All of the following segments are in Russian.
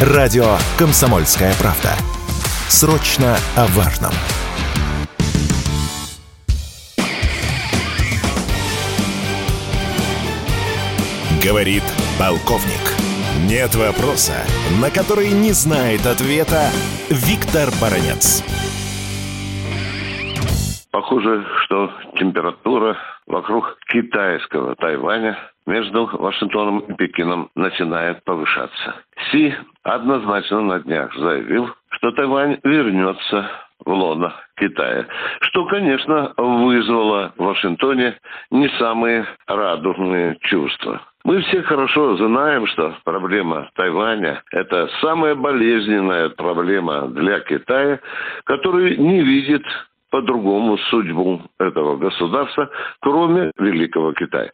Радио «Комсомольская правда». Срочно о важном. Говорит полковник. Нет вопроса, на который не знает ответа Виктор Баранец. Похоже, что температура вокруг китайского Тайваня между Вашингтоном и Пекином начинает повышаться. Си однозначно на днях заявил, что Тайвань вернется в лоно Китая, что, конечно, вызвало в Вашингтоне не самые радужные чувства. Мы все хорошо знаем, что проблема Тайваня – это самая болезненная проблема для Китая, который не видит по-другому судьбу этого государства, кроме Великого Китая.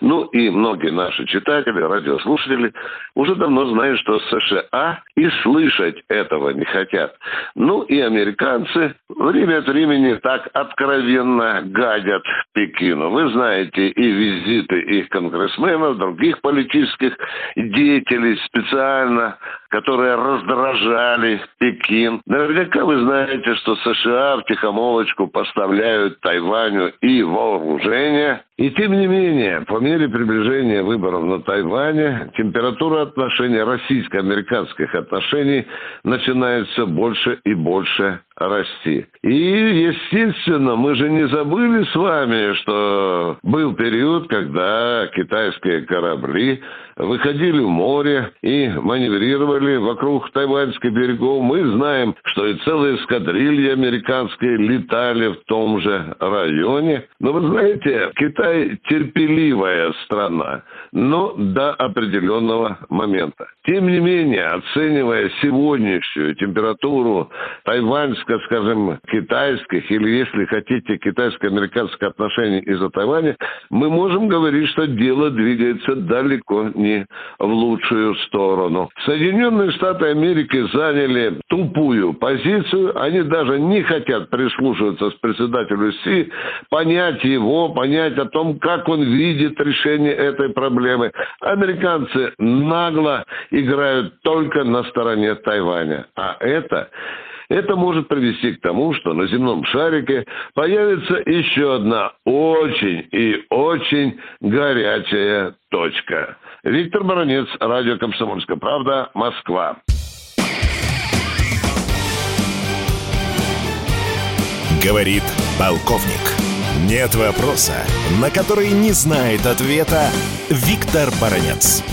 Ну и многие наши читатели, радиослушатели уже давно знают, что США и слышать этого не хотят. Ну и американцы время от времени так откровенно гадят Пекину. Вы знаете и визиты их конгрессменов, других политических деятелей специально которые раздражали Пекин. Наверняка вы знаете, что США в тихомолочку поставляют Тайваню и вооружение. И тем не менее, по мере приближения выборов на Тайване, температура отношений, российско-американских отношений начинает все больше и больше расти. И, естественно, мы же не забыли с вами, что был период, когда китайские корабли выходили в море и маневрировали вокруг тайваньских берегов. Мы знаем, что и целые эскадрильи американские летали в том же районе. Но вы знаете, Китай терпеливая страна, но до определенного момента. Тем не менее, оценивая сегодняшнюю температуру тайваньско, скажем, китайских или, если хотите, китайско-американских отношений из-за Тайваня, мы можем говорить, что дело двигается далеко не в лучшую сторону. Соединенные Штаты Америки заняли тупую позицию. Они даже не хотят прислушиваться с председателю Си, понять его, понять о том, как он видит решение этой проблемы. Американцы нагло играют только на стороне Тайваня. А это это может привести к тому, что на земном шарике появится еще одна очень и очень горячая точка. Виктор Баранец, радио «Комсомольская правда», Москва. Говорит полковник. Нет вопроса, на который не знает ответа Виктор Баранец.